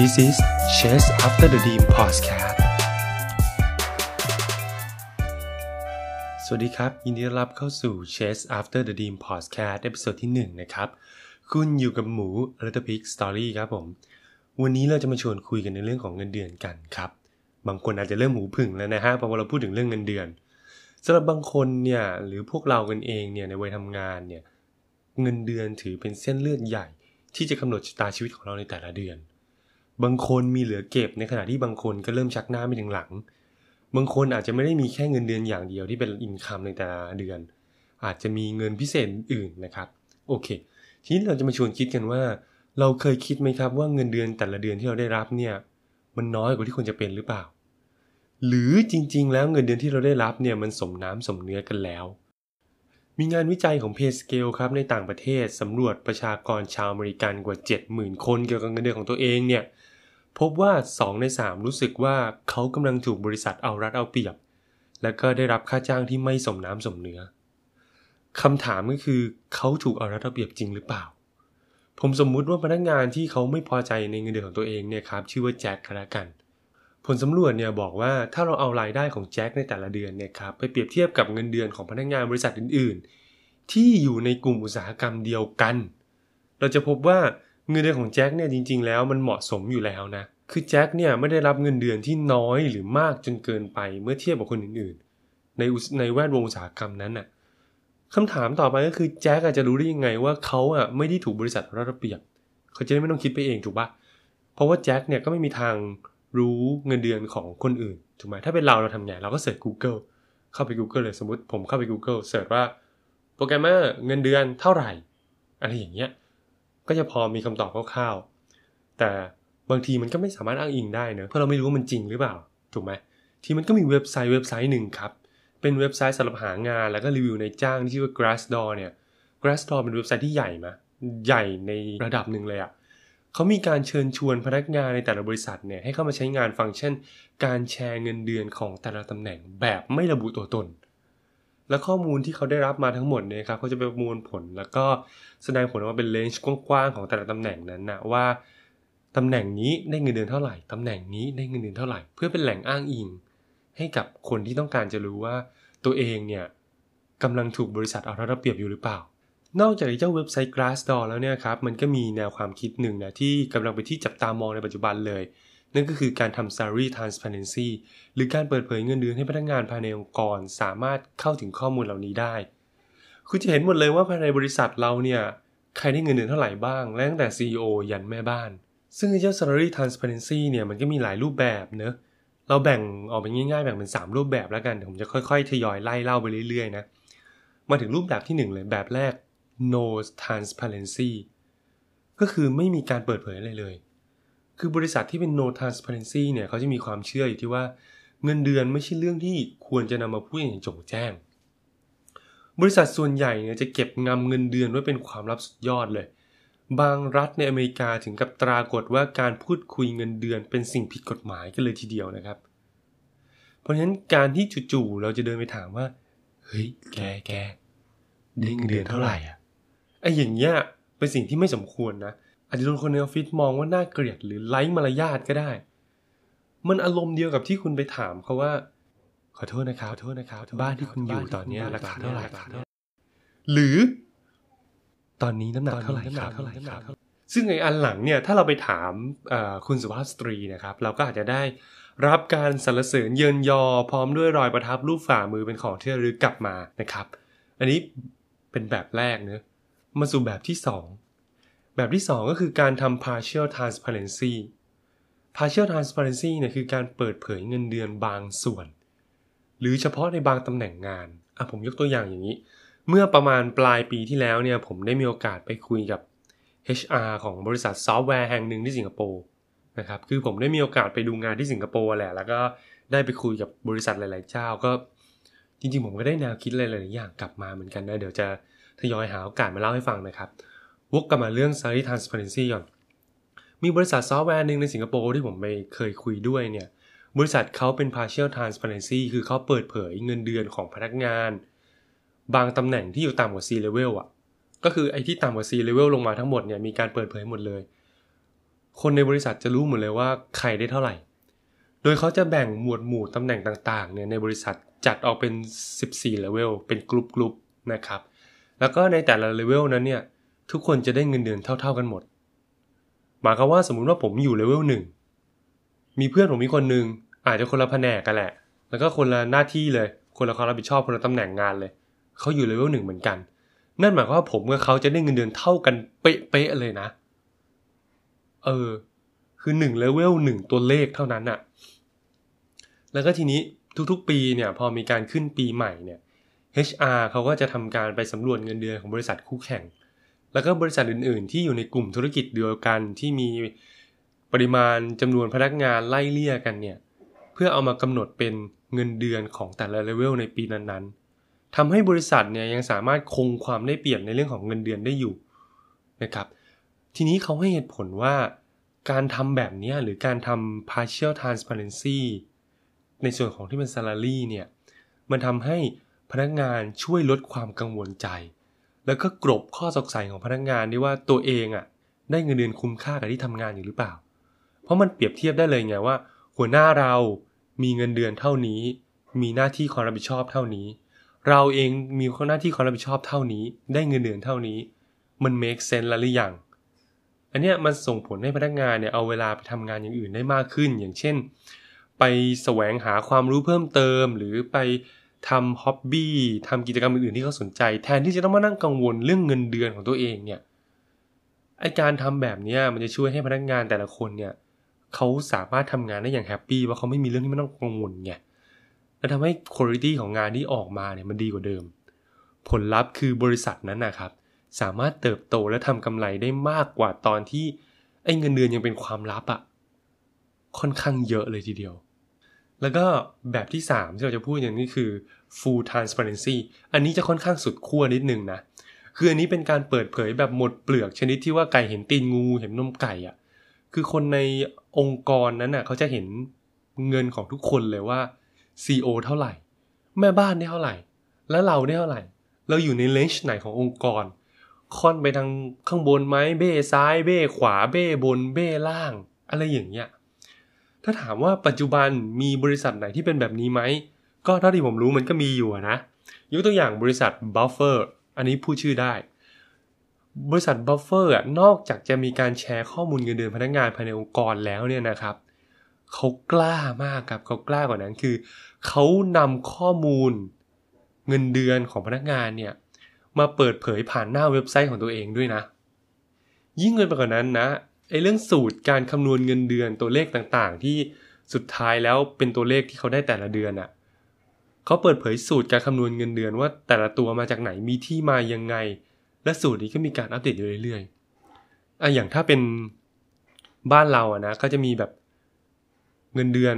This is Chase After the Dream Podcast สวัสดีครับ ยินดีต้อนรับเข้าสู่ Chase After the Dream Podcast episode ที่ 1 นะครับ คุณอยู่กับหมูรัตพิกสตอรี่ครับผม วันนี้เราจะมาชวนคุยกันในเรื่องของเงินเดือนกันครับ บางคนอาจจะเริ่มหูผึ่งแล้วนะฮะพอเราพูดถึงเรื่องเงินเดือนสำหรับบางคนเนี่ยหรือพวกเรากันเองเนี่ยในวัยทำงานเนี่ยเงินเดือนถือเป็นเส้นเลือดใหญ่ ที่จะกำหนดชะตาชีวิตของเราในแต่ละเดือน บางคนมีเหลือเก็บในขณะที่บางคนก็เริ่มชักหน้าไม่ถึงหลัง บางคนอาจจะไม่ได้มีแค่เงินเดือนอย่างเดียวที่เป็นอินคัมในแต่ละเดือน อาจจะมีเงินพิเศษอื่นนะครับ โอเค ทีนี้เราจะมาชวนคิดกันว่า เราเคยคิดไหมครับว่าเงินเดือนแต่ละเดือนที่เราได้รับเนี่ย มันน้อยกว่าที่ควรจะเป็นหรือเปล่า หรือจริง ๆ แล้วเงินเดือนที่เราได้รับเนี่ยมันสมน้ำสมเนื้อกันแล้ว มีงานวิจัยของ PayScale ครับในต่างประเทศสำรวจประชากรชาวอเมริกันกว่า 70,000 คนเกี่ยวกับเงินเดือนของตัวเองเนี่ย พบว่า 2 ใน 3 รู้สึกว่าเขากำลังถูกบริษัทเอารัดเอาเปรียบ และก็ได้รับค่าจ้างที่ไม่สมน้ำสมเนื้อคำถามก็คือเขาถูกเอารัดเอาเปรียบจริงหรือเปล่า ผมสมมุติว่าพนักงานที่เขาไม่พอใจในเงินเดือนของตัวเองเนี่ยครับชื่อว่าแจ็คก็แล้วกัน ผลสำรวจเนี่ยบอกว่าถ้าเราเอารายได้ของแจ็คในแต่ละเดือนเนี่ยครับไปเปรียบเทียบกับเงินเดือนของพนักงานบริษัทอื่น ๆ ที่อยู่ในกลุ่มอุตสาหกรรมเดียวกัน เราจะพบว่า เงินเดือนของแจ็คเนี่ยจริง ๆ แล้วมันเหมาะสมอยู่แล้วนะ คือแจ็คเนี่ยไม่ได้รับเงินเดือนที่น้อยหรือมากจนเกินไปเมื่อเทียบกับคนอื่นๆ ในในแวดวงอุตสาหกรรมนั้นน่ะคำถามต่อไปก็คือแจ็คอาจจะรู้ได้ยังไงว่าเขาอะไม่ได้ถูกบริษัทรัดเปรียบเขาจะได้ไม่ต้องคิดไปเองถูกปะเพราะว่าแจ็คเนี่ยก็ไม่มีทางรู้เงินเดือนของคนอื่นถูกไหมถ้าเป็นเราเราทำไงเราก็เสิร์ช Google เข้าไป Google เลยสมมติผมเข้าไป Google search ว่าโปรแกรมเมอร์เงินเดือนเท่าไหร่อะไรอย่างเงี้ย ก็จะพอมีคำตอบคร่าวๆแต่บางทีมันก็ไม่สามารถอ้างอิงได้เนอะเพราะเราไม่รู้ว่ามันจริงหรือเปล่า ถูกไหมที่มันก็มีเว็บไซต์เว็บไซต์หนึ่งครับ เป็นเว็บไซต์สำหรับหางานแล้วก็รีวิวนายจ้างที่ชื่อว่า Glassdoor เนี่ย Glassdoor เป็นเว็บไซต์ที่ใหญ่มะใหญ่ในระดับหนึ่งเลยอะเขามีการเชิญชวนพนักงานในแต่ละบริษัทเนี่ยให้เข้ามาใช้งานฟังก์ชัน การแชร์เงินเดือนของแต่ละตำแหน่งแบบไม่ระบุตัวตน และข้อมูลที่เขาได้รับมาทั้งหมดเนี่ยครับเขาจะไปประมวลผล แล้วก็แสดงผลออกมาเป็นเลนส์กว้างๆของแต่ละตำแหน่งนั้นนะว่าตำแหน่งนี้ได้เงินเดือนเท่าไหร่ตำแหน่งนี้ได้เงินเดือนเท่าไหร่ เพื่อเป็นแหล่งอ้างอิง ให้กับคนที่ต้องการจะรู้ว่าตัวเองเนี่ยกำลังถูกบริษัทเอารัดเอาเปรียบอยู่หรือเปล่า นอกจากเจ้าเว็บไซต์ Glassdoor แล้วเนี่ยครับมันก็มีแนวความคิดหนึ่งนะที่กำลังไปนที่จับตามองในปัจจุบันเลย นั่นก็คือการทำ salary transparency หรือการเปิดเผยเงินเดือนให้พนักงานภายในองค์กรสามารถเข้าถึงข้อมูลเหล่านี้ได้ คุณจะเห็นหมดเลยว่าภายในบริษัทเราเนี่ยใครได้เงินเดือนเท่าไหร่บ้าง และตั้งแต่ CEO ยันแม่บ้าน ซึ่งเจ้า salary transparency เนี่ยมันก็มีหลายรูปแบบเนอะเราแบ่งออกเป็นง่ายๆ แบ่งเป็น 3 รูปแบบแล้วกันเดี๋ยวผมจะค่อยๆ ทยอยไล่เล่าไปเรื่อยๆนะมาถึงรูปแบบที่ 1 เลยแบบแรก no transparency ก็คือไม่มีการเปิดเผยอะไรเลย คือบริษัทที่เป็น no transparency เนี่ยเขาจะมีความเชื่ออยู่ที่ว่าเงินเดือนไม่ใช่เรื่องที่ควรจะนำมาพูดอย่างจงแจ้ง บริษัทส่วนใหญ่เนี่ยจะเก็บงำเงินเดือนไว้เป็นความลับสุดยอดเลย บางรัฐในอเมริกาถึงกับตรากฏว่าการพูดคุยเงินเดือนเป็นสิ่งผิดกฎหมายกันเลยทีเดียวนะครับ เพราะฉะนั้นการที่จู่ๆเราจะเดินไปถามว่า เฮ้ย แกแกได้เงินเดือนเท่าไหร่อะไอ้อย่างเงี้ยเป็นสิ่งที่ไม่สมควรนะ อาจจะโดนคนในออฟฟิศมองว่าน่าเกลียดหรือไร้มารยาทก็ได้ มันอารมณ์เดียวกับที่คุณไปถามเขาว่า ขอโทษนะครับขอโทษนะครับบ้านที่คุณอยู่ตอนนี้ราคาเท่าไหร่หรือ ตอนนี้น้ำหนักเท่าไหร่ครับซึ่งไออันหลังเนี่ยถ้าเราไปถามคุณสุภาพสตรีนะครับ เราก็อาจจะได้รับการสรรเสริญเยินยอ พร้อมด้วยรอยประทับรูปฝ่ามือเป็นของที่ระลึกกลับมานะครับ อันนี้เป็นแบบแรกเนะมาสู่แบบที่2 แบบที่ 2 ก็คือการทำ partial transparency partial transparency เนี่ยคือการเปิดเผยเงินเดือนบางส่วน หรือเฉพาะในบางตำแหน่งงานอะผมยกตัวอย่างอย่างนี้ เมื่อประมาณปลายปีที่แล้วเนี่ยผมได้มีโอกาสไปคุยกับ HR ของบริษัทซอฟต์แวร์แห่งหนึ่งที่สิงคโปร์นะครับคือผมได้มีโอกาสไปดูงานที่สิงคโปร์แหละ แล้วก็ได้ไปคุยกับบริษัทหลาย ๆ เจ้าก็ จริง ๆ ผมก็ได้แนวคิดหลาย ๆ อย่างกลับมาเหมือนกันนะ เดี๋ยวจะทยอยหาโอกาสมาเล่าให้ฟังนะครับ วกกลับมาเรื่อง salary transparency ก่อน มีบริษัทซอฟต์แวร์หนึ่งในสิงคโปร์ที่ผมไปเคยคุยด้วยเนี่ย บริษัทเขาเป็น partial transparency คือเขาเปิดเผยเงินเดือนของพนักงาน บางตำแหน่งที่อยู่ต่ำกว่า C level อะ ก็คือไอ้ที่ต่ำกว่า C level ลงมาทั้งหมดเนี่ยมีการเปิดเผยหมดเลย คนในบริษัทจะรู้หมดเลยว่าใครได้เท่าไหร่ โดยเขาจะแบ่งหมวดหมู่ตำแหน่งต่างๆเนี่ยในบริษัทจัดออกเป็น 14เลเวลเป็นกลุ่มๆนะครับ แล้วก็ในแต่ละเลเวลนั้นเนี่ย ทุกคนจะได้เงินเดือนเท่า ๆกันหมด หมายความว่าสมมุติว่าผมอยู่เลเวลหนึ่งมีเพื่อนผมมีคนหนึ่งอาจจะคนละแผนกกันแหละ แล้วก็คนละหน้าที่เลย คนละความรับผิดชอบคนละตำแหน่งงานเลยเขาอยู่เลเวลหนึ่งเหมือนกัน นั่นหมายความว่าผมกับเขาจะได้เงินเดือนเท่ากันเป๊ะๆเลยนะ เออ คือหนึ่งเลเวลหนึ่งตัวเลขเท่านั้นอะแล้วก็ทีนี้ทุกๆ ปีเนี่ยพอมีการขึ้นปีใหม่เนี่ย HR เขาก็จะทำการไปสำรวจเงินเดือนของบริษัทคู่แข่ง แล้วก็บริษัทอื่น ๆ ที่อยู่ในกลุ่มธุรกิจเดียวกันที่มีปริมาณจำนวนพนักงานไล่เลี่ยกันเนี่ย เพื่อเอามากำหนดเป็นเงินเดือนของแต่ละเลเวลในปีนั้น ๆทำให้บริษัทเนี่ยยังสามารถคงความได้เปรียบในเรื่องของเงินเดือนได้อยู่นะครับ ทีนี้เขาให้เหตุผลว่าการทำแบบนี้หรือการทำ partial transparency ในส่วนของที่เป็น salary เนี่ย มันทำให้พนักงานช่วยลดความกังวลใจ แล้วก็กรบข้อสงสัยของพนักงานได้ว่าตัวเองอะ่ะได้เงินเดือนคุ้มค่ากับที่ทำงานอยู่หรือเปล่า เพราะมันเปรียบเทียบได้เลยไงว่า หัวหน้าเรามีเงินเดือนเท่านี้ มีหน้าที่ความรับผิดชอบเท่านี้ เราเองมีหน้าที่ความรับผิดชอบเท่านี้ ได้เงินเดือนเท่านี้ มัน make sense แล้วหรือยังอันเนี้ยมันส่งผลให้พนักงานเนี่ยเอาเวลาไปทำงานอย่างอื่นได้มากขึ้น อย่างเช่น ไปแสวงหาความรู้เพิ่มเติมหรือไป ทำฮ็อบบี้ทำกิจกรรมอื่นๆที่เขาสนใจ แทนที่จะต้องมานั่งกังวลเรื่องเงินเดือนของตัวเองเนี่ยไอการทำแบบนี้มันจะช่วยให้พนักงานแต่ละคนเนี่ยเขาสามารถทำงานได้อย่างแฮปปี้ว่าเขาไม่มีเรื่องที่ไม่ต้องกังวลไงและทำให้คุณภาพของงานที่ออกมาเนี่ยมันดีกว่าเดิม ผลลัพธ์คือบริษัทนั้นนะครับ สามารถเติบโตและทำกำไรได้มากกว่าตอนที่ไอ้เงินเดือนยังเป็นความลับอะค่อนข้างเยอะเลยทีเดียว แล้วก็แบบที่ 3 ที่เราจะพูดอย่างนี้คือ full transparency อันนี้จะค่อนข้างสุดขั้วนิดนึงนะ คืออันนี้เป็นการเปิดเผยแบบหมดเปลือกชนิดที่ว่าไก่เห็นตีนงูเห็นนมไก่อะคือคนในองค์กรนั้นน่ะเขาจะเห็นเงินของทุกคนเลยว่า CO เท่าไหร่ แม่บ้านได้เท่าไหร่ แล้วเราได้เท่าไหร่ เราอยู่ในเลนจ์ไหนขององค์กร ค่อนไปทางข้างบนไหมเบ้ซ้ายเบ้ขวาเบ้บนเบ้ล่าง อะไรอย่างเงี้ย ถ้าถามว่าปัจจุบันมีบริษัทไหนที่เป็นแบบนี้ไหม ก็เท่าที่ผมรู้มันก็มีอยู่นะ ยกตัวอย่างบริษัท Buffer อันนี้พูดชื่อได้ บริษัท Buffer อะนอกจากจะมีการแชร์ข้อมูลเงินเดือนพนักงานภายในองค์กรแล้วเนี่ยนะครับเขากล้ามากครับเขากล้ากว่านั้นคือเขานำข้อมูลเงินเดือนของพนักงานเนี่ยมาเปิดเผยผ่านหน้าเว็บไซต์ของตัวเองด้วยนะ ยิ่งเงินไปกว่านั้นนะ ไอ้เรื่องสูตรการคำนวณเงินเดือนตัวเลขต่างๆ ที่สุดท้ายแล้วเป็นตัวเลขที่เขาได้แต่ละเดือนอะ่ะเขาเปิดเผยสูตรการคำนวณเงินเดือนว่าแต่ละตัวมาจากไหนมีที่มายังไง และสูตรนี้ก็มีการอัปเดตอยู่เรื่อยๆอะอย่างถ้าเป็นบ้านเราอะนะก็จะมีแบบเงินเดือน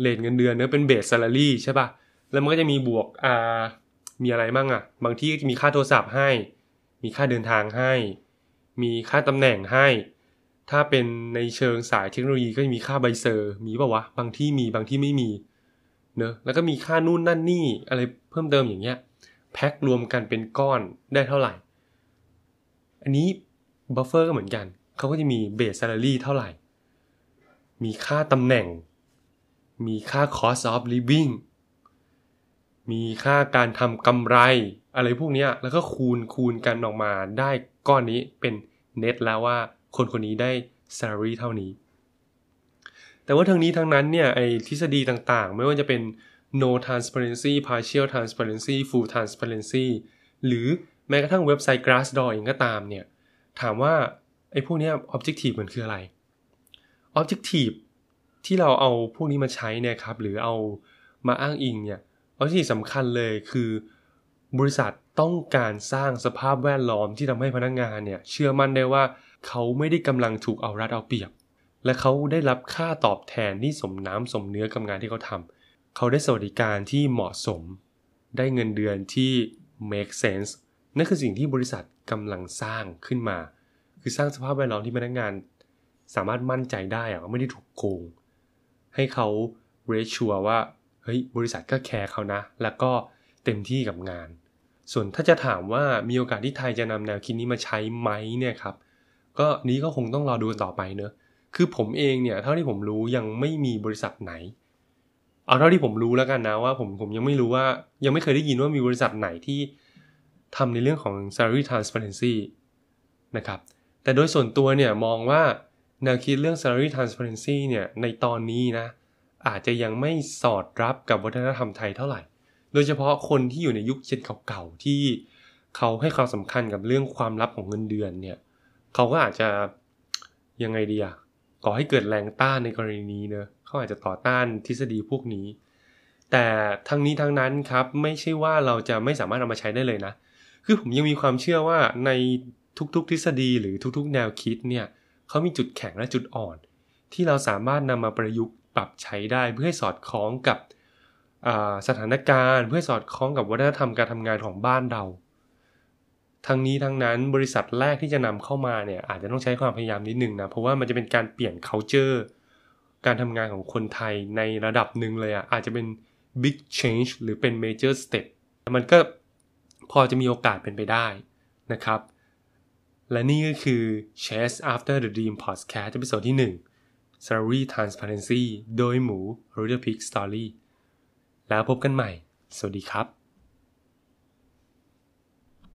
เลทเงินเดือนเนื้อเป็นเบสซาลารีใช่ปะ่ะ แล้วมันก็จะมีบวกอ่ามีอะไรบ้างอะ่ะบางที่ก็จะมีค่าโทรศัพท์ให้ มีค่าเดินทางให้ มีค่าตำแหน่งให้ ถ้าเป็นในเชิงสายเทคโนโลยีก็จะมีค่าใบ cert มีป่าวะ บางที่มีบางที่ไม่มี เนอะแล้วก็มีค่านู่นนั่นนี่อะไรเพิ่มเติมอย่างเงี้ย แพ็ครวมกันเป็นก้อนได้เท่าไหร่ อันนี้ Buffer ก็เหมือนกัน เขาก็จะมี base salary เท่าไหร่ มีค่าตำแหน่ง มีค่า cost of living มีค่าการทำกำไรอะไรพวกนี้แล้วก็คูณคูณกันออกมาได้ก้อนนี้เป็นเน็ตแล้วว่า คนคนนี้ได้ salary เท่านี้ แต่ว่าทั้งนี้ทั้งนั้นเนี่ยไอทฤษฎีต่างๆ ไม่ว่าจะเป็น no transparency partial transparency full transparency หรือแม้กระทั่งเว็บไซต์ Glassdoor เองก็ตามเนี่ย ถามว่าไอ้พวกนี้ objective มันคืออะไร objective ที่เราเอาพวกนี้มาใช้เนี่ยครับ หรือเอามาอ้างอิงเนี่ยเอาที่สำคัญเลยคือบริษัทต้องการสร้างสภาพแวดล้อมที่ทำให้พนักงงานเนี่ย เชื่อมั่นได้ว่า เขาไม่ได้กำลังถูกเอารัดเอาเปรียบ และเขาได้รับค่าตอบแทนที่สมน้ำสมเนื้อกับงานที่เขาทำเขาได้สวัสดิการที่เหมาะสม ได้เงินเดือนที่ make sense นั่นคือสิ่งที่บริษัทกำลังสร้างขึ้นมา คือสร้างสภาพแวดล้อมที่พนักงงาน สามารถมั่นใจได้อะว่าไม่ได้ถูกโกง ให้เขาเรชัวว่าเฮ้ยบริษัทก็แคร์เขานะ แล้วก็เต็มที่กับงาน ส่วนถ้าจะถามว่ามีโอกาสที่ไทยจะนำแนวคิดนี้มาใช้ไหมเนี่ยครับ ก็นี้ก็คงต้องรอดูต่อไปเนอะคือผมเองเนี่ยเท่าที่ผมรู้ยังไม่มีบริษัทไหน เอาเท่าที่ผมรู้แล้วกันนะว่าผมผมยังไม่รู้ว่ายังไม่เคยได้ยินว่ามีบริษัทไหนที่ทำในเรื่องของ salary transparency นะครับ แต่โดยส่วนตัวเนี่ยมองว่าแนวคิดเรื่อง salary transparency เนี่ยในตอนนี้นะ อาจจะยังไม่สอดรับกับวัฒนธรรมไทยเท่าไหร่ โดยเฉพาะคนที่อยู่ในยุคเจนเก่าๆ ที่เขาให้ความสำคัญกับเรื่องความลับของเงินเดือนเนี่ย เขาก็อาจจะยังไงดีอะก่อให้เกิดแรงต้านในกรณีนี้เนอะเขาอาจจะต่อต้านทฤษฎีพวกนี้ แต่ทั้งนี้ทั้งนั้นครับไม่ใช่ว่าเราจะไม่สามารถเอามาใช้ได้เลยนะ คือผมยังมีความเชื่อว่าในทุกๆ ทฤษฎีหรือทุกๆ แนวคิดเนี่ยเขามีจุดแข็งและจุดอ่อน ที่เราสามารถนำมาประยุกต์ปรับใช้ได้เพื่อให้สอดคล้องกับสถานการณ์ เพื่อสอดคล้องกับวัฒนธรรมการทำงานของบ้านเรา ทั้งนี้ทั้งนั้นบริษัทแรกที่จะนำเข้ามาเนี่ยอาจจะต้องใช้ความพยายามนิดนึงนะ เพราะว่ามันจะเป็นการเปลี่ยน culture การทำงานของคนไทยในระดับหนึ่งเลยอะ่ะอาจจะเป็น big change หรือเป็น major step มันก็พอจะมีโอกาสเป็นไปได้นะครับ และนี่ก็คือ Chase After the Dream Podcast ตอนที่ 1 Salary Transparency โดยหมู r o d e r Pig Story แล้วพบกันใหม่ สวัสดีครับ